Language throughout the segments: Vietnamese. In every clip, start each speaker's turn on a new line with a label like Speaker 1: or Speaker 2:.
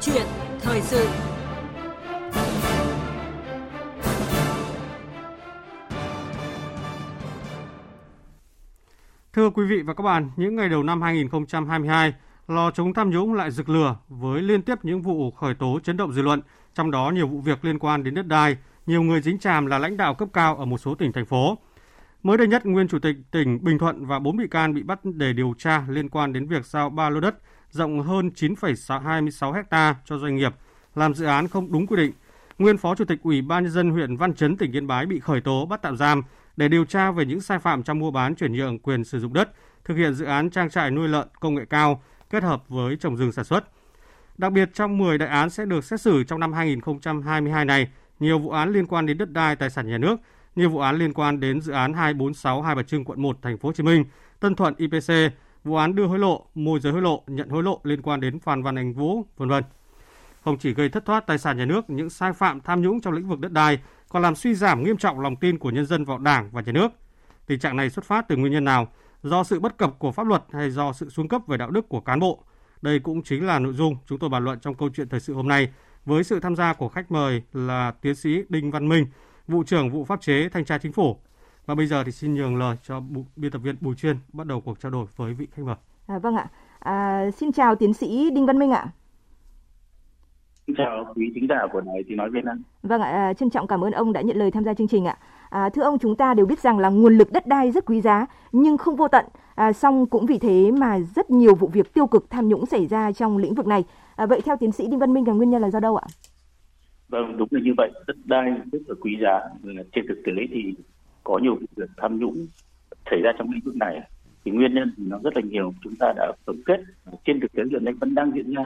Speaker 1: chuyện thời sự
Speaker 2: Thưa quý vị và các bạn, những ngày đầu năm 2022, lò chống tham nhũng lại rực lửa với liên tiếp những vụ khởi tố chấn động dư luận, trong đó nhiều vụ việc liên quan đến đất đai, nhiều người dính chàm là lãnh đạo cấp cao ở một số tỉnh thành phố. Mới đây nhất, nguyên chủ tịch tỉnh Bình Thuận và 4 bị can bị bắt để điều tra liên quan đến việc giao ba lô đất rộng hơn 9,26 ha cho doanh nghiệp làm dự án không đúng quy định. Nguyên Phó Chủ tịch Ủy ban nhân dân huyện Văn Chấn tỉnh Yên Bái bị khởi tố bắt tạm giam để điều tra về những sai phạm trong mua bán chuyển nhượng quyền sử dụng đất, thực hiện dự án trang trại nuôi lợn công nghệ cao kết hợp với trồng rừng sản xuất. Đặc biệt trong 10 đại án sẽ được xét xử trong năm 2022 này, nhiều vụ án liên quan đến đất đai tài sản nhà nước, nhiều vụ án liên quan đến dự án 246 Hai Bà Trưng quận 1 thành phố Hồ Chí Minh, Tân Thuận IPC, vụ án đưa hối lộ, môi giới hối lộ, nhận hối lộ liên quan đến Phan Văn Anh Vũ, vân vân. Không chỉ gây thất thoát tài sản nhà nước, những sai phạm tham nhũng trong lĩnh vực đất đai còn làm suy giảm nghiêm trọng lòng tin của nhân dân vào Đảng và nhà nước. Tình trạng này xuất phát từ nguyên nhân nào? Do sự bất cập của pháp luật hay do sự xuống cấp về đạo đức của cán bộ? Đây cũng chính là nội dung chúng tôi bàn luận trong câu chuyện thời sự hôm nay với sự tham gia của khách mời là tiến sĩ Đinh Văn Minh, vụ trưởng vụ pháp chế thanh tra chính phủ. Và bây giờ thì xin nhường lời cho biên tập viên Bùi Chuyên bắt đầu cuộc trao đổi với vị khách mời.
Speaker 3: À, vâng ạ. À, xin chào tiến sĩ Đinh Văn Minh ạ.
Speaker 4: Xin chào quý thính giả của Đài Tiếng Nói Việt Nam.
Speaker 3: Vâng ạ, à, trân trọng cảm ơn ông đã nhận lời tham gia chương trình ạ. À, thưa ông, chúng ta đều biết rằng là nguồn lực đất đai rất quý giá nhưng không vô tận. À, song cũng vì thế mà rất nhiều vụ việc tiêu cực tham nhũng xảy ra trong lĩnh vực này. À, vậy theo tiến sĩ Đinh Văn Minh là nguyên nhân là do đâu ạ?
Speaker 4: Vâng, đúng là như vậy. Đất đai rất là quý giá. Trên thực tế thì có nhiều việc tham nhũng xảy ra trong lĩnh vực này. Thì nguyên nhân thì nó rất là nhiều. Chúng ta đã tổng kết trên thực tế hiện nay vẫn đang diễn ra.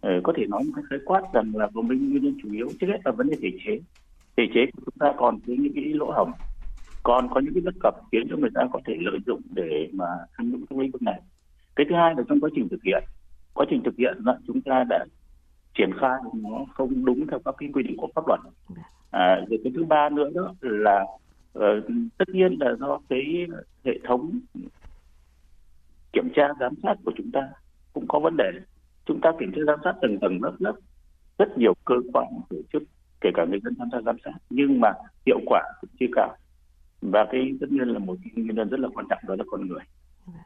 Speaker 4: Ờ, có thể nói một cách khái quát rằng là có mấy nguyên nhân chủ yếu trước hết là vấn đề thể chế. Thể chế của chúng ta còn có những cái lỗ hổng còn có những cái bất cập khiến cho người ta có thể lợi dụng để mà tham nhũng trong lĩnh vực này. Cái thứ hai là trong quá trình thực hiện. Quá trình thực hiện là chúng ta đã triển khai nó không đúng theo các cái quy định của pháp luật. À, rồi cái thứ ba nữa đó là Ờ, tất nhiên là do cái hệ thống kiểm tra giám sát của chúng ta cũng có vấn đề. Chúng ta kiểm tra giám sát từng tầng lớp lớp rất nhiều cơ quan tổ chức kể cả người dân tham gia giám sát nhưng mà hiệu quả cũng chưa cao. Và cái tất nhiên là một cái nguyên nhân rất là quan trọng đó là con người.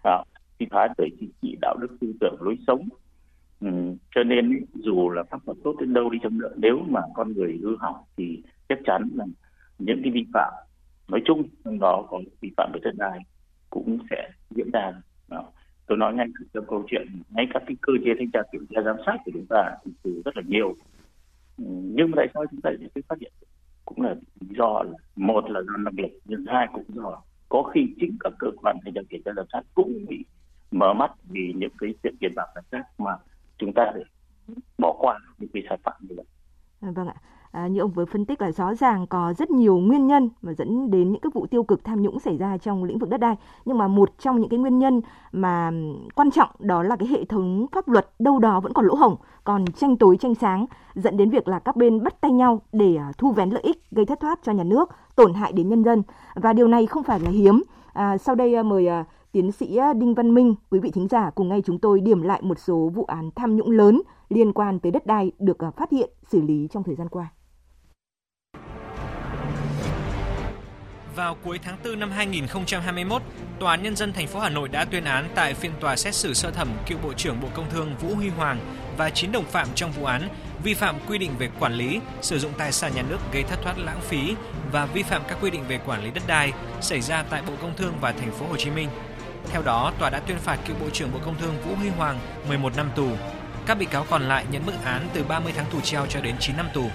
Speaker 4: À, suy thoái về chính trị đạo đức tư tưởng lối sống. Ừ, cho nên dù là pháp luật tốt đến đâu đi chăng nữa nếu mà con người hư hỏng thì chắc chắn là những cái vi phạm nói chung trong đó có vi phạm về đất đai cũng sẽ diễn ra. Đó. Tôi nói ngay trong câu chuyện ngay các cái cơ chế thanh tra kiểm tra giám sát của chúng ta thì rất là nhiều. Ừ, nhưng mà tại sao chúng ta lại phát hiện? Cũng là lý do là một là do năng lực nhưng hai cũng do có khi chính các cơ quan thanh tra kiểm tra giám sát cũng bị mở mắt vì những cái chuyện tiền bạc khác mà chúng ta để bỏ qua những cái sai phạm như vậy.
Speaker 3: À, vâng ạ à, như ông vừa phân tích là rõ ràng có rất nhiều nguyên nhân mà dẫn đến những cái vụ tiêu cực tham nhũng xảy ra trong lĩnh vực đất đai. Nhưng mà một trong những cái nguyên nhân mà quan trọng đó là cái hệ thống pháp luật đâu đó vẫn còn lỗ hổng còn tranh tối tranh sáng dẫn đến việc là các bên bắt tay nhau để à, thu vén lợi ích gây thất thoát cho nhà nước tổn hại đến nhân dân. Và điều này không phải là hiếm. À, sau đây à, mời à, tiến sĩ Đinh Văn Minh, quý vị thính giả cùng ngay chúng tôi điểm lại một số vụ án tham nhũng lớn liên quan tới đất đai được phát hiện, xử lý trong thời gian qua.
Speaker 5: Vào cuối tháng 4 năm 2021, Tòa án Nhân dân thành phố Hà Nội đã tuyên án tại phiên tòa xét xử sơ thẩm cựu Bộ trưởng Bộ Công Thương Vũ Huy Hoàng và 9 đồng phạm trong vụ án vi phạm quy định về quản lý, sử dụng tài sản nhà nước gây thất thoát lãng phí và vi phạm các quy định về quản lý đất đai xảy ra tại Bộ Công Thương và thành phố Hồ Chí Minh. Theo đó, tòa đã tuyên phạt cựu Bộ trưởng Bộ Công Thương Vũ Huy Hoàng 11 năm tù. Các bị cáo còn lại nhận mức án từ 30 tháng tù treo cho đến 9 năm tù.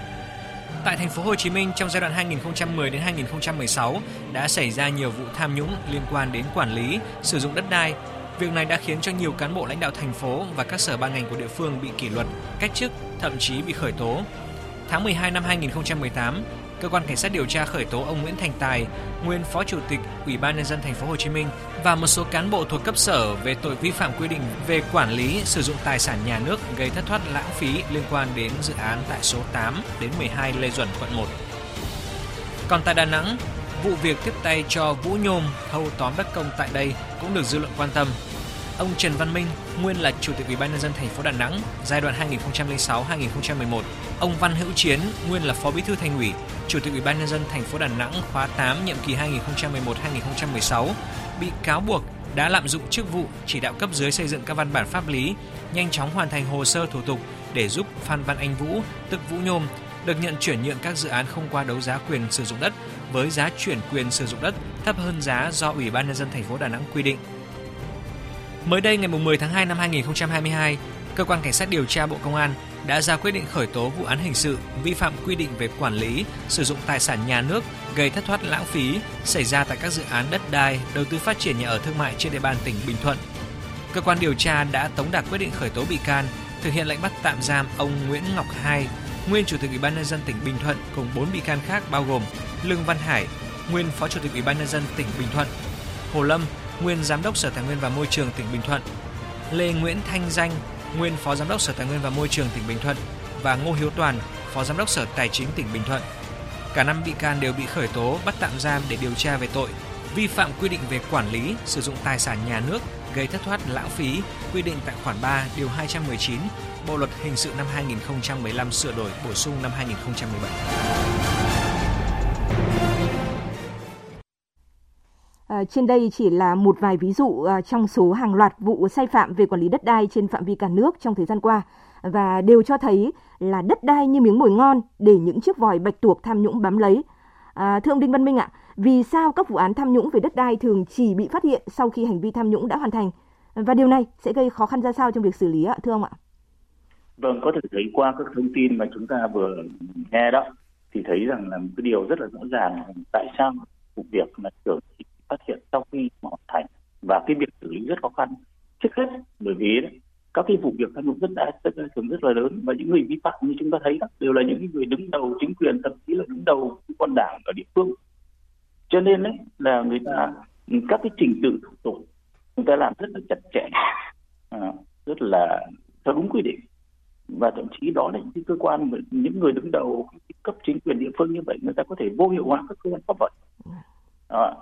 Speaker 5: Tại thành phố Hồ Chí Minh trong giai đoạn 2010 đến 2016 đã xảy ra nhiều vụ tham nhũng liên quan đến quản lý, sử dụng đất đai. Việc này đã khiến cho nhiều cán bộ lãnh đạo thành phố và các sở ban ngành của địa phương bị kỷ luật, cách chức, thậm chí bị khởi tố. Tháng 12 năm 2018, cơ quan cảnh sát điều tra khởi tố ông Nguyễn Thành Tài, nguyên phó chủ tịch Ủy ban nhân dân thành phố Hồ Chí Minh và một số cán bộ thuộc cấp sở về tội vi phạm quy định về quản lý sử dụng tài sản nhà nước gây thất thoát lãng phí liên quan đến dự án tại số 8 đến 12 Lê Duẩn quận 1. Còn tại Đà Nẵng, vụ việc tiếp tay cho Vũ Nhôm thâu tóm đất công tại đây cũng được dư luận quan tâm ông Trần Văn Minh, nguyên là Chủ tịch Ủy ban nhân dân thành phố Đà Nẵng giai đoạn 2006-2011, ông Văn Hữu Chiến, nguyên là Phó Bí thư Thành ủy, Chủ tịch Ủy ban nhân dân thành phố Đà Nẵng khóa 8 nhiệm kỳ 2011-2016 bị cáo buộc đã lạm dụng chức vụ chỉ đạo cấp dưới xây dựng các văn bản pháp lý, nhanh chóng hoàn thành hồ sơ thủ tục để giúp Phan Văn Anh Vũ, tức Vũ Nhôm, được nhận chuyển nhượng các dự án không qua đấu giá quyền sử dụng đất với giá chuyển quyền sử dụng đất thấp hơn giá do Ủy ban nhân dân thành phố Đà Nẵng quy định. Mới đây ngày 10 tháng 2 năm 2022, cơ quan cảnh sát điều tra Bộ Công an đã ra quyết định khởi tố vụ án hình sự vi phạm quy định về quản lý, sử dụng tài sản nhà nước gây thất thoát lãng phí xảy ra tại các dự án đất đai, đầu tư phát triển nhà ở thương mại trên địa bàn tỉnh Bình Thuận. Cơ quan điều tra đã tống đạt quyết định khởi tố bị can, thực hiện lệnh bắt tạm giam ông Nguyễn Ngọc Hai, nguyên chủ tịch Ủy ban nhân dân tỉnh Bình Thuận cùng 4 bị can khác bao gồm Lương Văn Hải, nguyên phó chủ tịch Ủy ban nhân dân tỉnh Bình Thuận, Hồ Lâm, nguyên giám đốc Sở Tài nguyên và Môi trường tỉnh Bình Thuận, Lê Nguyễn Thanh Danh, nguyên phó giám đốc Sở Tài nguyên và Môi trường tỉnh Bình Thuận và Ngô Hiếu Toàn, phó giám đốc Sở Tài chính tỉnh Bình Thuận. Cả năm bị can đều bị khởi tố bắt tạm giam để điều tra về tội vi phạm quy định về quản lý, sử dụng tài sản nhà nước gây thất thoát lãng phí quy định tại khoản 3 điều 219 Bộ luật hình sự năm 2015 sửa đổi bổ sung năm 2017.
Speaker 3: Trên đây chỉ là một vài ví dụ à, trong số hàng loạt vụ sai phạm về quản lý đất đai trên phạm vi cả nước trong thời gian qua và đều cho thấy là đất đai như miếng mồi ngon để những chiếc vòi bạch tuộc tham nhũng bám lấy. À, thưa ông Đinh Văn Minh ạ, vì sao các vụ án tham nhũng về đất đai thường chỉ bị phát hiện sau khi hành vi tham nhũng đã hoàn thành? Và điều này sẽ gây khó khăn ra sao trong việc xử lý ạ, thưa ông ạ?
Speaker 4: Vâng, có thể thấy qua các thông tin mà chúng ta vừa nghe đó thì thấy rằng là một cái điều rất là rõ ràng tại sao vụ việc là thường chỉ phát hiện sau khi hoàn thành và cái việc xử lý rất khó khăn. Trước hết bởi vì đấy, các cái vụ việc tham nhũng rất đã rất, thường rất là lớn và những người vi phạm như chúng ta thấy đó đều là những người đứng đầu chính quyền thậm chí là đứng đầu con đảng ở địa phương cho nên đấy là người ta các cái trình tự thủ tục chúng ta làm rất là chặt chẽ à, rất là theo đúng quy định và thậm chí đó là những cơ quan những người đứng đầu cấp chính quyền địa phương như vậy người ta có thể vô hiệu hóa các cơ quan pháp luật à,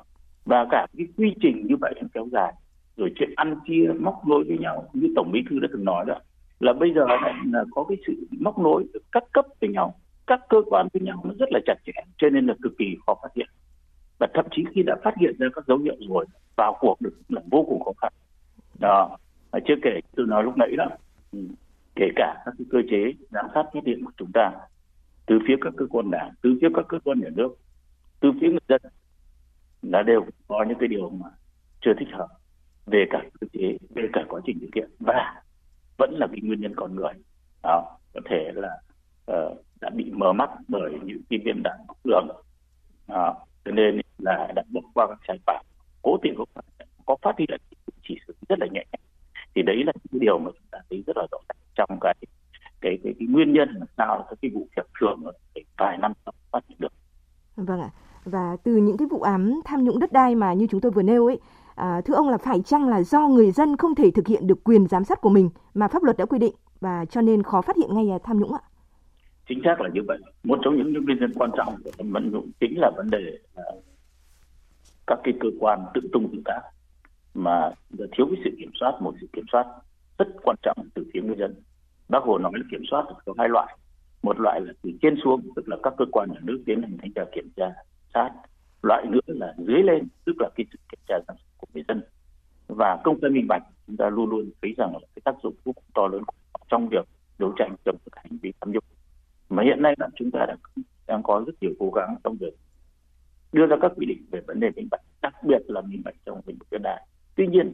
Speaker 4: và cả cái quy trình như vậy kéo dài. Rồi chuyện ăn chia, móc nối với nhau, như tổng bí thư đã từng nói đó, là bây giờ là có cái sự móc nối các cấp với nhau, các cơ quan với nhau nó rất là chặt chẽ, cho nên là cực kỳ khó phát hiện. Và thậm chí khi đã phát hiện ra các dấu hiệu rồi, vào cuộc được là vô cùng khó khăn. Đó và chưa kể, tôi nói lúc nãy đó ừ, kể cả các cái cơ chế giám sát nhất định của chúng ta, từ phía các cơ quan đảng, từ phía các cơ quan nhà nước, từ phía người dân là đều có những cái điều mà chưa thích hợp về cả cơ chế về cả quá trình thực hiện và vẫn là cái nguyên nhân con người. Đó có thể là uh, đã bị mờ mắt bởi những cái viêm đạn đường. Đó cho nên là đã bỏ qua các sai phạm cố tình có, có phát hiện chỉ xử rất là nhẹ thì đấy là cái điều mà chúng ta thấy rất là rõ ràng trong cái cái cái, cái nguyên nhân làm sao các cái vụ việc thường phải vài năm sau phát hiện được.
Speaker 3: Vâng ạ và từ những cái vụ án tham nhũng đất đai mà như chúng tôi vừa nêu ấy à, thưa ông là phải chăng là do người dân không thể thực hiện được quyền giám sát của mình mà pháp luật đã quy định? Và cho nên khó phát hiện ngay à, tham nhũng ạ.
Speaker 4: Chính xác là như vậy. Một trong những, nguyên nhân quan trọng của tham nhũng chính là vấn đề là các cái cơ quan tự tung tự tác mà thiếu cái sự kiểm soát một sự kiểm soát rất quan trọng từ phía người dân. Bác hồ nói là kiểm soát có hai loại. Một loại là từ trên xuống tức là các cơ quan nhà nước tiến hành thanh tra kiểm tra sát, loại nữa là dưới lên, tức là cái sự kiểm tra giám sát của người dân. Và công khai minh bạch, chúng ta luôn luôn thấy rằng là cái tác dụng vô cùng to lớn trong việc đấu tranh chống các hành vi tham nhũng. Mà hiện nay là chúng ta đang đang có rất nhiều cố gắng trong việc đưa ra các quy định về vấn đề minh bạch, đặc biệt là minh bạch trong lĩnh vực đất đai. Tuy nhiên,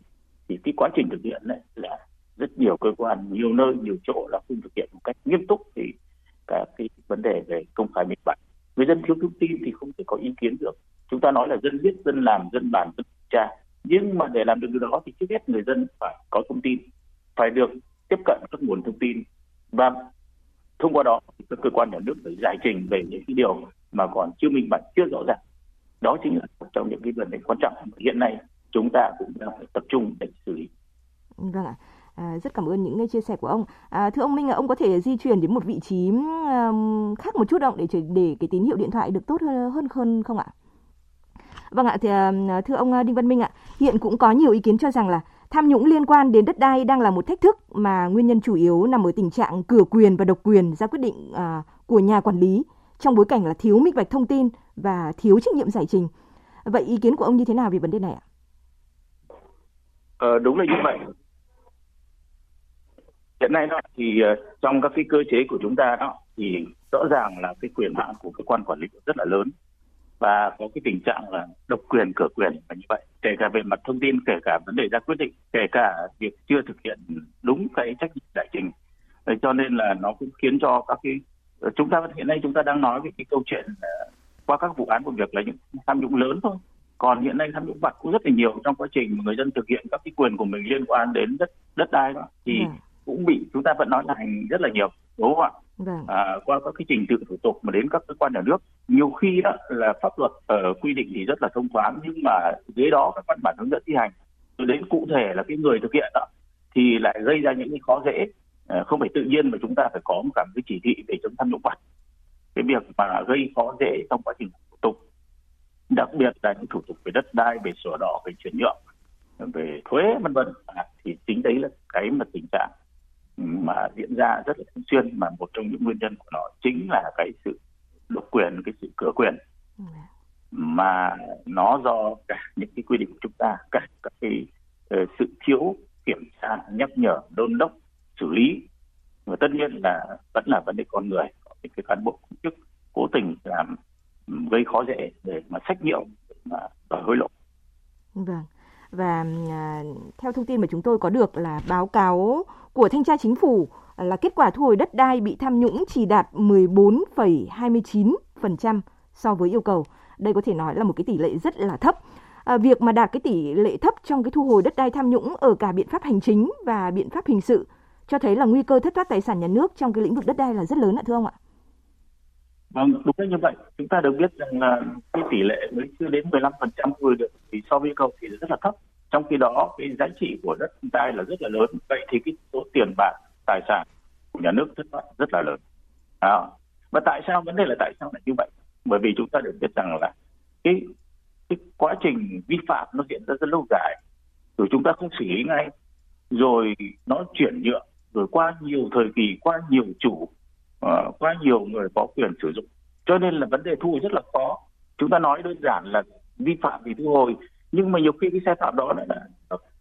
Speaker 4: thì cái quá trình thực hiện đấy là rất nhiều cơ quan, nhiều nơi, nhiều chỗ là không thực hiện một cách nghiêm túc thì cả cái vấn đề về công khai minh bạch người dân thiếu thông tin thì không thể có ý kiến được. Chúng ta nói là dân biết, dân làm, dân bàn, dân tra. Nhưng mà để làm được điều đó thì trước hết người dân phải có thông tin, phải được tiếp cận các nguồn thông tin. Và thông qua đó các cơ quan nhà nước phải giải trình về những cái điều mà còn chưa minh bạch, chưa rõ ràng. Đó chính là một trong những cái vấn đề quan trọng hiện nay chúng ta cũng đang phải tập trung để xử lý.
Speaker 3: Vâng ạ. À, rất cảm ơn những cái chia sẻ của ông. À, thưa ông Minh, ông có thể di chuyển đến một vị trí um, khác một chút không để để cái tín hiệu điện thoại được tốt hơn hơn hơn không ạ? Vâng ạ, thì à, thưa ông à, Đinh Văn Minh ạ, hiện cũng có nhiều ý kiến cho rằng là tham nhũng liên quan đến đất đai đang là một thách thức mà nguyên nhân chủ yếu nằm ở tình trạng cửa quyền và độc quyền ra quyết định uh, của nhà quản lý trong bối cảnh là thiếu minh bạch thông tin và thiếu trách nhiệm giải trình. Vậy ý kiến của ông như thế nào về vấn đề này ạ?
Speaker 4: Ờ, đúng là như vậy. Hiện nay đó, thì ờ, trong các cái cơ chế của chúng ta đó, thì rõ ràng là cái quyền hạn của cơ quan quản lý rất là lớn. Và có cái tình trạng là độc quyền cửa quyền và như vậy. Kể cả về mặt thông tin, kể cả vấn đề ra quyết định, kể cả việc chưa thực hiện đúng cái trách nhiệm giải trình. Ờ, cho nên là nó cũng khiến cho các cái ờ, chúng ta, hiện nay chúng ta đang nói về cái câu chuyện qua các vụ án vụ việc là những tham nhũng lớn thôi. Còn hiện nay tham nhũng vặt cũng rất là nhiều trong quá trình người dân thực hiện các cái quyền của mình liên quan đến đất đất đai đó. Thì ừ cũng bị chúng ta vẫn nói là hành rất là nhiều đúng không ạ Vâng. À, qua các cái trình tự thủ tục mà đến các cơ quan nhà nước nhiều khi đó là pháp luật ở uh, quy định thì rất là thông thoáng nhưng mà dưới đó các văn bản hướng dẫn thi hành rồi đến cụ thể là cái người thực hiện đó thì lại gây ra những cái khó dễ uh, không phải tự nhiên mà chúng ta phải có một cả cái chỉ thị để chống tham nhũng vặt cái việc mà gây khó dễ trong quá trình thủ tục đặc biệt là những thủ tục về đất đai về sổ đỏ về chuyển nhượng về thuế vân vân à, thì chính đấy là cái mà tình trạng mà diễn ra rất là thường xuyên mà một trong những nguyên nhân của nó chính là cái sự độc quyền cái sự cửa quyền. Mà nó do cả những cái quy định của chúng ta cả các cái uh, sự thiếu kiểm tra nhắc nhở đôn đốc xử lý. Và tất nhiên là vẫn là vấn đề con người những cái cán bộ công chức cố tình làm ừ, gây khó dễ để mà sách nhiễu mà đòi hối lộ.
Speaker 3: Vâng. Và à, theo thông tin mà chúng tôi có được là báo cáo của thanh tra chính phủ à, là kết quả thu hồi đất đai bị tham nhũng chỉ đạt 14,29% so với yêu cầu. Đây có thể nói là một cái tỷ lệ rất là thấp. À, việc mà đạt cái tỷ lệ thấp trong cái thu hồi đất đai tham nhũng ở cả biện pháp hành chính và biện pháp hình sự cho thấy là nguy cơ thất thoát tài sản nhà nước trong cái lĩnh vực đất đai là rất lớn ạ thưa ông ạ.
Speaker 4: Vâng, đúng là như vậy. Chúng ta đều biết rằng là cái tỷ lệ mới chưa đến 15% vừa được thì so với yêu cầu thì rất là thấp trong khi đó cái giá trị của đất đai là rất là lớn. Vậy thì cái số tiền bạc tài sản của nhà nước thất thoát rất là lớn. À, và tại sao? Vấn đề là tại sao lại như vậy? Bởi vì chúng ta được biết rằng là cái cái quá trình vi phạm nó diễn ra rất lâu dài. Rồi chúng ta không xử lý ngay. Rồi nó chuyển nhượng. Rồi qua nhiều thời kỳ qua nhiều chủ uh, qua nhiều người có quyền sử dụng. Cho nên là vấn đề thu hồi rất là khó. Chúng ta nói đơn giản là vi phạm thì thu hồi nhưng mà nhiều khi cái sai phạm đó đã,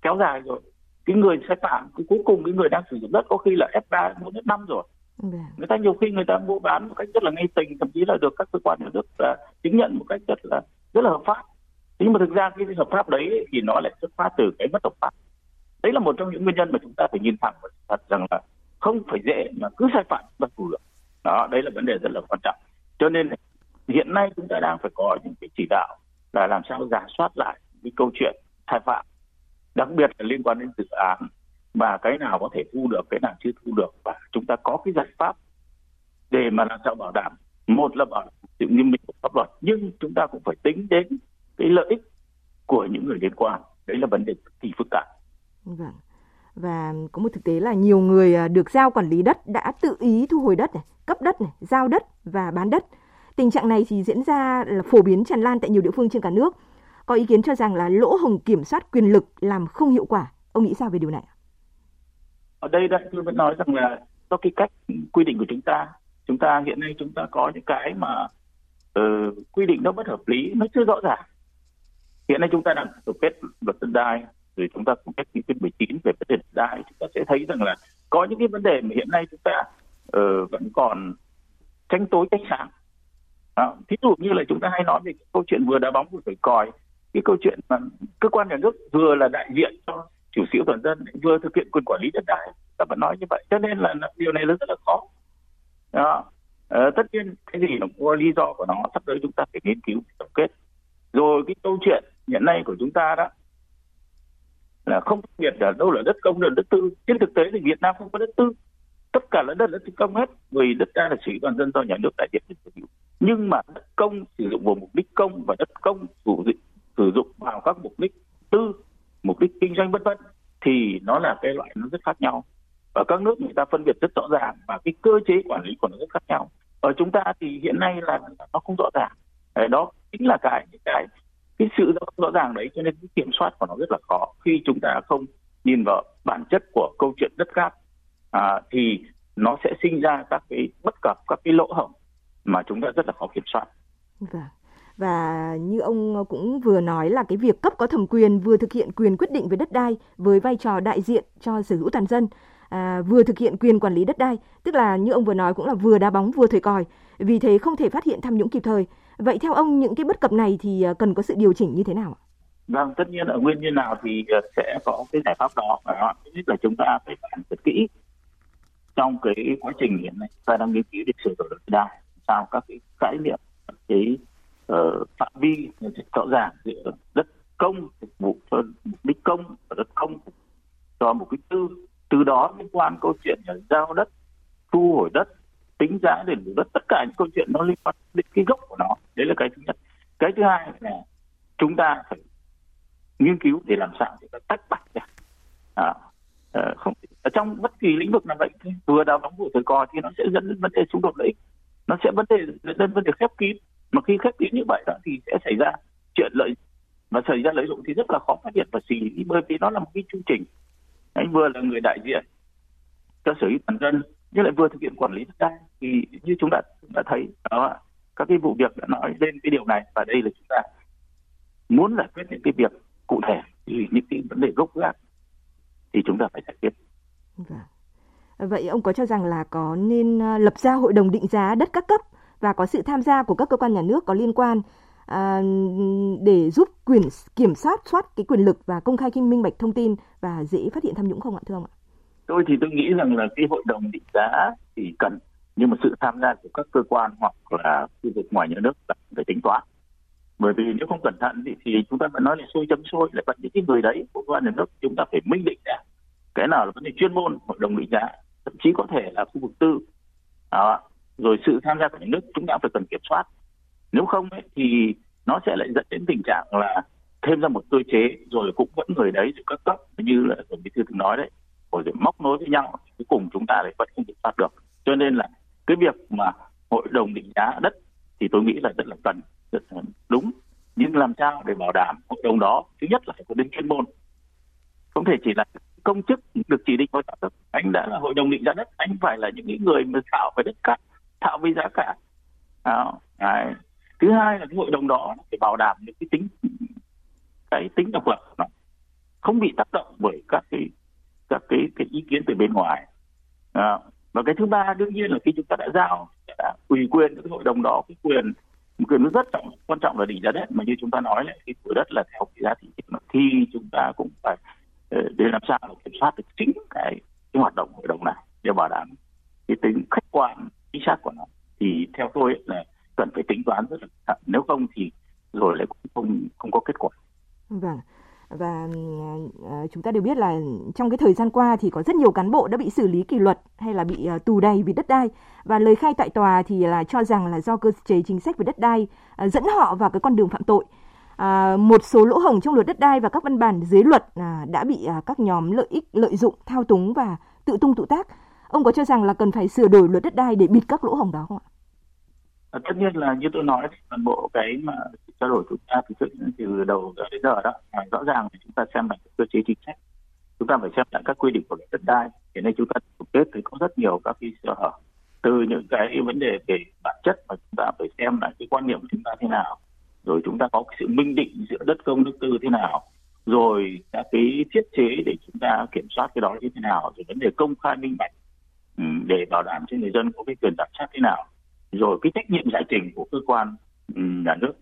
Speaker 4: kéo dài rồi. Cái người sai phạm cái cuối cùng cái người đang sử dụng đất có khi là f 3 bốn f năm rồi. Dạ. người ta nhiều khi người ta mua bán một cách rất là ngay tình thậm chí là được các cơ quan nhà nước là chứng nhận một cách rất là rất là hợp pháp. Nhưng mà thực ra cái hợp pháp đấy thì nó lại xuất phát từ cái bất hợp pháp đấy là một trong những nguyên nhân mà chúng ta phải nhìn thẳng và thật rằng là không phải dễ mà cứ sai phạm bất thủ được. Đó đấy là vấn đề rất là quan trọng. Cho nên hiện nay chúng ta đang phải có những cái chỉ đạo là làm sao giả soát lại cái câu chuyện sai phạm đặc biệt là liên quan đến dự án và cái nào có thể thu được cái nào chưa thu được. Và chúng ta có cái giải pháp để mà làm sao bảo đảm một là bảo đảm sự nghiêm minh của pháp luật nhưng chúng ta cũng phải tính đến cái lợi ích của những người liên quan. Đấy là vấn đề cực kỳ phức tạp.
Speaker 3: Vâng và có một thực tế là nhiều người à, được giao quản lý đất đã tự ý thu hồi đất này, cấp đất này, giao đất và bán đất. Tình trạng này thì diễn ra là phổ biến tràn lan tại nhiều địa phương trên cả nước có ý kiến cho rằng là lỗ hồng kiểm soát quyền lực làm không hiệu quả. Ông nghĩ sao về điều này?
Speaker 4: Ở đây đây tôi vẫn nói rằng là do cái cách quy định của chúng ta, chúng ta hiện nay chúng ta có những cái mà uh, quy định nó bất hợp lý, nó chưa rõ ràng. Hiện nay chúng ta đang tổng kết luật đất đai, rồi chúng ta cũng kết nghị quyết 19 về vấn đề đất đai, chúng ta sẽ thấy rằng là có những cái vấn đề mà hiện nay chúng ta uh, vẫn còn tranh tối tranh sáng. À, thí dụ như là chúng ta hay nói về câu chuyện vừa đá bóng vừa phải còi cái câu chuyện mà cơ quan nhà nước vừa là đại diện cho chủ sĩ toàn dân vừa thực hiện quyền quản lý đất đai ta vẫn nói như vậy. Cho nên là điều này là rất là khó. Đó. Ờ, tất nhiên cái gì nó có lý do của nó sắp tới chúng ta phải nghiên cứu tổng kết. Rồi cái câu chuyện hiện nay của chúng ta đó là không biệt là đâu là đất công là đất tư. Trên thực tế thì Việt Nam không có đất tư. Tất cả là đất đất công hết vì đất đai là sử toàn dân do nhà nước đại diện sở hữu. Nhưng mà đất công sử dụng vào mục đích công và đất công sử dụng sử dụng vào các mục đích tư mục đích kinh doanh vân vân thì nó là cái loại nó rất khác nhau ở các nước người ta phân biệt rất rõ ràng và cái cơ chế quản lý của nó rất khác nhau ở chúng ta thì hiện nay là nó không rõ ràng đó chính là cái cái cái sự rõ ràng đấy cho nên cái kiểm soát của nó rất là khó khi chúng ta không nhìn vào bản chất của câu chuyện đất cát à, thì nó sẽ sinh ra các cái bất cập các cái lỗ hổng mà chúng ta rất là khó kiểm soát.
Speaker 3: Vâng. Và như ông cũng vừa nói là cái việc cấp có thẩm quyền vừa thực hiện quyền quyết định về đất đai với vai trò đại diện cho sở hữu toàn dân, à, vừa thực hiện quyền quản lý đất đai, tức là như ông vừa nói cũng là vừa đá bóng vừa thổi còi, vì thế không thể phát hiện tham nhũng kịp thời. Vậy theo ông những cái bất cập này thì à, cần có sự điều chỉnh như thế nào ạ?
Speaker 4: Vâng, tất nhiên ở nguyên nhân nào thì à, sẽ có cái giải pháp đó. Thứ nhất là chúng ta phải làm rất kỹ trong cái quá trình hiện nay ta đang nghiên cứu để sửa đổi luật đai sao các cái khái niệm cái uh, phạm vi rõ ràng giữa đất công phục vụ cho mục đích công và đất công. Cho mục đích tư từ đó liên quan câu chuyện là giao đất thu hồi đất tính giá đền bù đất. Tất cả những câu chuyện nó liên quan đến cái gốc của nó. Đấy là cái thứ nhất. Cái thứ hai là chúng ta phải nghiên cứu để làm sao để tách bạch ra. À, ờ, không ở trong bất kỳ lĩnh vực nào vậy vừa đào đóng vừa thời cò thì nó sẽ dẫn đến vấn đề xung đột lợi ích. Nó sẽ vấn đề dẫn đến vấn đề khép kín mà khi khép kín như vậy đó thì sẽ xảy ra chuyện lợi và xảy ra lợi dụng thì rất là khó phát hiện và xử lý, bởi vì nó là một cái chương trình anh vừa là người đại diện cho sở hữu toàn dân, nhưng lại vừa thực hiện quản lý đất đai thì như chúng ta đã thấy đó, các cái vụ việc đã nói lên cái điều này, và đây là chúng ta muốn giải quyết những cái việc cụ thể, thì những cái vấn đề gốc gác thì chúng ta phải giải quyết.
Speaker 3: Vâng. Vậy ông có cho rằng là có nên ờ, lập ra hội đồng định giá đất các cấp và có sự tham gia của các cơ quan nhà nước có liên quan à, để giúp quyền kiểm soát soát cái quyền lực và công khai kinh minh bạch thông tin và dễ phát hiện tham nhũng không ạ thưa ông ạ?
Speaker 4: Tôi thì tôi nghĩ rằng là cái hội đồng định giá thì cần nhưng mà sự tham gia của các cơ quan hoặc là khu vực ngoài nhà nước phải tính toán. Bởi vì nếu không cẩn thận thì, thì chúng ta vẫn nói là xôi chấm xôi lại vẫn những cái người đấy của cơ quan nhà nước chúng ta phải minh định ra. Cái nào là vấn đề chuyên môn hội đồng định giá thậm chí có thể là khu vực tư. À, rồi sự tham gia của nhà nước chúng ta phải cần kiểm soát. Nếu không ấy, thì nó sẽ lại dẫn đến tình trạng là thêm ra một cơ chế rồi cũng vẫn người đấy rồi các cấp như là tổng bí thư từng nói đấy rồi, rồi móc nối với nhau cuối cùng chúng ta lại vẫn không kiểm soát được. Cho nên là cái việc mà hội đồng định giá đất thì tôi nghĩ là rất là cần rất là đúng. Nhưng làm sao để bảo đảm hội đồng đó thứ nhất là phải có đến chuyên môn. Không thể chỉ là công chức được chỉ định vào đất anh đã là hội đồng định giá đất anh phải là những người mà thảo về đất cát thạo với giá cả đó. Đấy. thứ hai là cái hội đồng đó phải bảo đảm những cái tính cái tính độc lập nó không bị tác động bởi các cái các cái cái ý kiến từ bên ngoài đó. và cái thứ ba đương nhiên là khi chúng ta đã giao đã ủy quyền cái hội đồng đó cái quyền một quyền rất trọng quan trọng là định giá đất mà như chúng ta nói là cái của đất là theo cái giá thị trường thì chúng ta cũng phải ờ, để làm sao để kiểm soát được chính cái, cái hoạt động hội đồng này để bảo đảm cái tính khách quan chính xác của nó thì theo tôi là cần phải tính toán rất là nếu không thì rồi lại cũng không không có kết quả.
Speaker 3: Vâng và uh, chúng ta đều biết là trong cái thời gian qua thì có rất nhiều cán bộ đã bị xử lý kỷ luật hay là bị ờ, tù đầy vì đất đai và lời khai tại tòa thì là cho rằng là do cơ chế chính sách về đất đai ờ, dẫn họ vào cái con đường phạm tội. À, một số lỗ hổng trong luật đất đai và các văn bản dưới luật à, đã bị à, các nhóm lợi ích lợi dụng thao túng và tự tung tự tác. Ông có cho rằng là cần phải sửa đổi luật đất đai để bịt các lỗ hổng đó không ạ?
Speaker 4: À, tất nhiên là như tôi nói toàn bộ cái mà trao đổi chúng ta từ từ đầu đến giờ đó à, rõ ràng là chúng ta xem lại cơ chế chính sách chúng ta phải xem lại các quy định của luật đất đai. Hiện nay chúng ta tổng kết thì có rất nhiều các cái sơ hở từ những cái vấn đề về bản chất mà chúng ta phải xem lại cái quan niệm của chúng ta thế nào rồi chúng ta có cái sự minh định giữa đất công đất tư thế nào rồi các cái thiết chế để chúng ta kiểm soát cái đó như thế nào rồi vấn đề công khai minh bạch ừ, để bảo đảm cho người dân có cái quyền giám sát thế nào rồi cái trách nhiệm giải trình của cơ quan ừ, nhà nước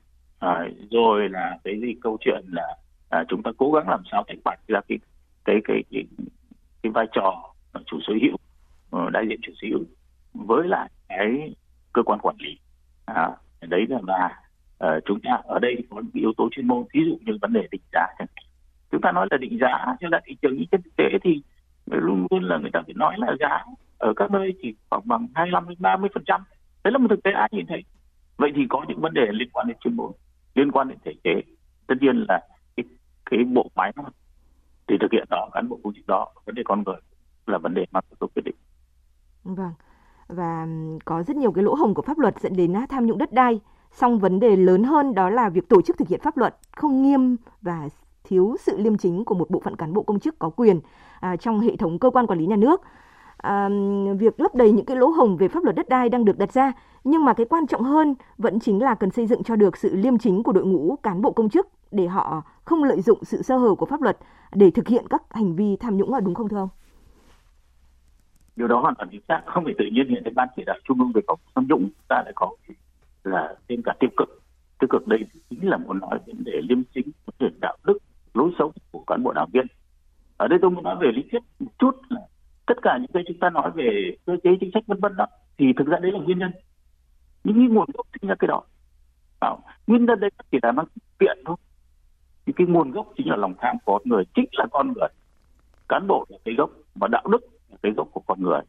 Speaker 4: à, rồi là cái gì câu chuyện là à, chúng ta cố gắng làm sao tách bạch ra cái cái cái cái, cái vai trò chủ sở hữu ờ, đại diện chủ sở hữu với lại cái cơ quan quản lý. À, đấy là và uh, ờ, chúng ta ở đây có những yếu tố chuyên môn ví dụ như vấn đề định giá chúng ta nói là định giá nhưng là thị trường như trên thực tế thì luôn luôn là người ta phải nói là giá ở các nơi chỉ khoảng bằng 25 đến 30 phần trăm. Đấy là một thực tế ai nhìn thấy. Vậy thì có những vấn đề liên quan đến chuyên môn liên quan đến thể chế. Tất nhiên là cái, cái bộ máy nó thì thực hiện đó cán bộ công chức đó vấn đề con người là vấn đề mà tôi quyết định.
Speaker 3: Vâng. Và có rất nhiều cái lỗ hổng của pháp luật dẫn đến à, tham nhũng đất đai. Song vấn đề lớn hơn đó là việc tổ chức thực hiện pháp luật không nghiêm và thiếu sự liêm chính của một bộ phận cán bộ công chức có quyền à, trong hệ thống cơ quan quản lý nhà nước. À, việc lấp đầy những cái lỗ hồng về pháp luật đất đai đang được đặt ra, nhưng mà cái quan trọng hơn vẫn chính là cần xây dựng cho được sự liêm chính của đội ngũ cán bộ công chức để họ không lợi dụng sự sơ hở của pháp luật để thực hiện các hành vi tham nhũng là đúng không thưa ông?
Speaker 4: Điều đó hoàn toàn chính xác, không phải tự nhiên hiện nay ban chỉ đạo trung ương về phòng tham nhũng ta lại có là thêm cả tiêu cực. Tiêu cực đây chính là muốn nói vấn đề liêm chính, vấn đề đạo đức, lối sống của cán bộ đảng viên. Ở đây tôi muốn nói về lý thuyết một chút cả những cái chúng ta nói về cơ chế chính sách vân vân đó thì thực ra đấy là nguyên nhân. Những cái nguồn gốc chính là cái đó. À, nguyên nhân đấy chỉ là nó kiện thôi. Thì cái nguồn gốc chính là lòng tham của con người chính là con người. Cán bộ là cái gốc và đạo đức là cái gốc của con người.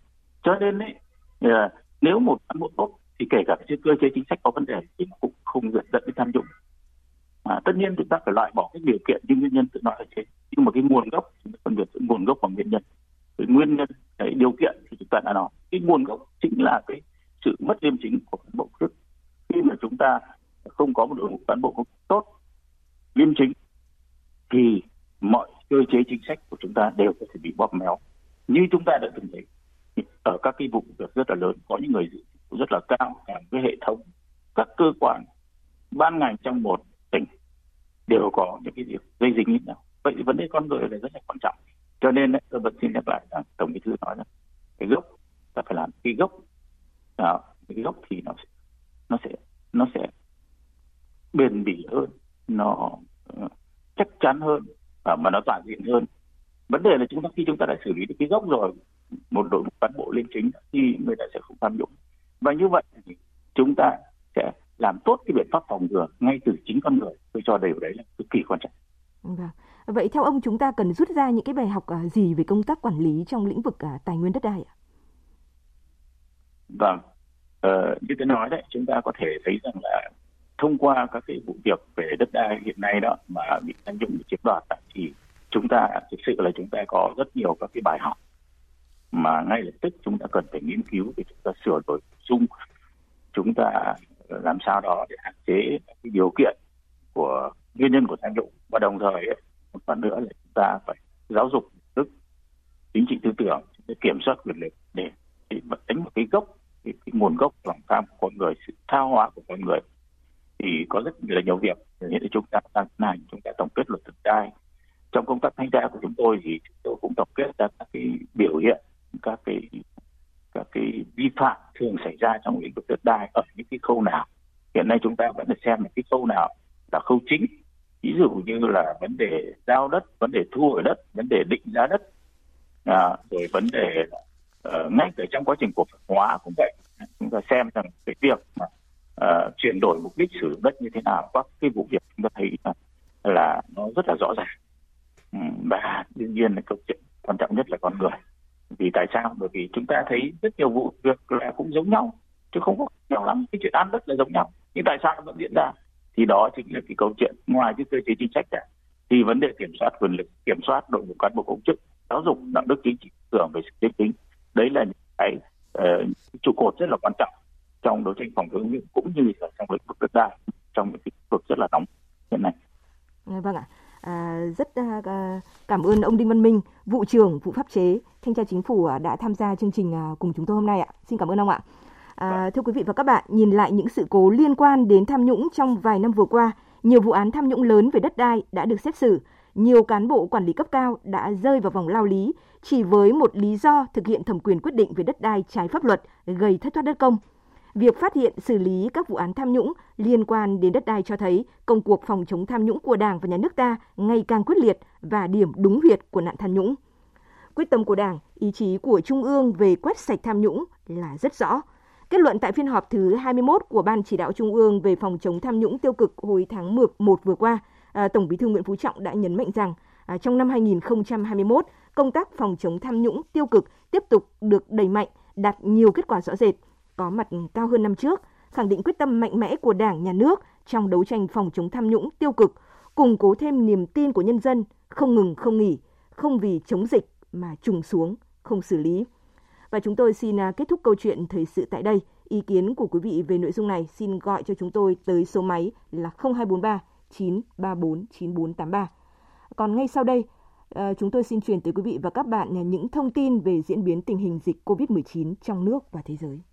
Speaker 4: Cho nên ấy, ờ, nếu một cán bộ tốt thì kể cả cái cơ chế chính sách có vấn đề thì cũng không dẫn đến tham nhũng. À, tất nhiên chúng ta phải loại bỏ cái điều kiện nhưng nguyên nhân tự nói ở trên nhưng mà cái nguồn gốc phân biệt nguồn gốc và nguyên nhân. Cái nguyên nhân cái điều kiện thì chúng ta đã nói. Cái nguồn gốc chính là cái sự mất liêm chính của cán bộ chức. Khi mà chúng ta không có một đội ngũ cán bộ tốt, liêm chính, thì mọi cơ chế chính sách của chúng ta đều có thể bị bóp méo. Như chúng ta đã từng thấy, ở các cái vụ việc rất là lớn, có những người rất là cao cả cái hệ thống, các cơ quan, ban ngành trong một tỉnh đều có những cái việc gây dính như nào vậy thì vấn đề con người là rất là quan trọng cho nên tôi vẫn xin nhắc lại rằng tổng bí thư nói là cái gốc ta phải làm cái gốc. À, cái gốc thì nó sẽ nó sẽ nó sẽ bền bỉ hơn nó ờ, chắc chắn hơn và mà nó toàn diện hơn. Vấn đề là chúng ta khi chúng ta đã xử lý được cái gốc rồi một đội ngũ cán bộ liên chính thì người ta sẽ không tham nhũng. Và như vậy thì chúng ta sẽ làm tốt cái biện pháp phòng ngừa ngay từ chính con người. Tôi cho điều đấy là cực kỳ quan trọng.
Speaker 3: Vậy theo ông chúng ta cần rút ra những cái bài học à, gì về công tác quản lý trong lĩnh vực à, tài nguyên đất đai ạ?
Speaker 4: Vâng, ờ, như tôi nói đấy, chúng ta có thể thấy rằng là thông qua các cái vụ việc về đất đai hiện nay đó mà bị tham nhũng chiếm đoạt thì chúng ta thực sự là chúng ta có rất nhiều các cái bài học mà ngay lập tức chúng ta cần phải nghiên cứu để chúng ta sửa đổi bổ sung chúng ta làm sao đó để hạn chế cái điều kiện của nguyên nhân của tham nhũng và đồng thời ấy, một phần nữa là chúng ta phải giáo dục đức chính trị tư tưởng để kiểm soát quyền lực để, để đánh một cái gốc cái, cái nguồn gốc lòng tham của con người sự tha hóa của con người. Thì có rất là nhiều việc hiện chúng ta đang này chúng ta tổng kết luật đất đai trong công tác thanh tra của chúng tôi thì chúng tôi cũng tổng kết ra các cái biểu hiện các cái các cái vi phạm thường xảy ra trong lĩnh vực đất đai ở những cái khâu nào. Hiện nay chúng ta vẫn phải xem là cái khâu nào là khâu chính ví dụ như là vấn đề giao đất vấn đề thu hồi đất vấn đề định giá đất à, rồi vấn đề uh, ngay cả trong quá trình cổ phần hóa cũng vậy. Chúng ta xem rằng cái việc mà uh, chuyển đổi mục đích sử dụng đất như thế nào các cái vụ việc chúng ta thấy là, là nó rất là rõ ràng. Ừ, và đương nhiên là câu chuyện quan trọng nhất là con người. Vì tại sao? Bởi vì chúng ta thấy rất nhiều vụ việc là cũng giống nhau chứ không có nhiều lắm. Cái chuyện ăn đất là giống nhau. Nhưng tại sao nó vẫn diễn ra? Thì đó chính là cái câu chuyện ngoài cái cơ chế chính sách cả thì vấn đề kiểm soát quyền lực kiểm soát đội ngũ cán bộ công chức giáo dục đạo đức chính trị tưởng về sự liêm chính đấy là những cái uh, trụ cột rất là quan trọng trong đấu tranh phòng chống nhũng cũng như là trong lĩnh vực đất đai trong những lĩnh vực rất là nóng hiện nay.
Speaker 3: Dạ, vâng ạ. À, rất à, à, cảm ơn ông Đinh Văn Minh, vụ trưởng vụ pháp chế thanh tra chính phủ à, đã tham gia chương trình à, cùng chúng tôi hôm nay ạ. Xin cảm ơn ông ạ. Dạ. À, thưa quý vị và các bạn, nhìn lại những sự cố liên quan đến tham nhũng trong vài năm vừa qua, nhiều vụ án tham nhũng lớn về đất đai đã được xét xử, nhiều cán bộ quản lý cấp cao đã rơi vào vòng lao lý chỉ với một lý do thực hiện thẩm quyền quyết định về đất đai trái pháp luật gây thất thoát đất công. Việc phát hiện xử lý các vụ án tham nhũng liên quan đến đất đai cho thấy công cuộc phòng chống tham nhũng của Đảng và Nhà nước ta ngày càng quyết liệt và điểm đúng huyệt của nạn tham nhũng. Quyết tâm của Đảng, ý chí của Trung ương về quét sạch tham nhũng là rất rõ. Kết luận tại phiên họp thứ 21 của Ban chỉ đạo Trung ương về phòng chống tham nhũng tiêu cực hồi tháng 1 vừa qua, à, Tổng Bí thư Nguyễn Phú Trọng đã nhấn mạnh rằng à, trong năm 2021, công tác phòng chống tham nhũng tiêu cực tiếp tục được đẩy mạnh, đạt nhiều kết quả rõ rệt, có mặt cao hơn năm trước, khẳng định quyết tâm mạnh mẽ của Đảng, Nhà nước trong đấu tranh phòng chống tham nhũng tiêu cực, củng cố thêm niềm tin của nhân dân, không ngừng không nghỉ, không vì chống dịch mà trùng xuống, không xử lý. Và chúng tôi xin à, kết thúc câu chuyện thời sự tại đây. Ý kiến của quý vị về nội dung này xin gọi cho chúng tôi tới số máy là 0243 934 9483. Còn ngay sau đây, à, chúng tôi xin truyền tới quý vị và các bạn à, những thông tin về diễn biến tình hình dịch COVID-19 trong nước và thế giới.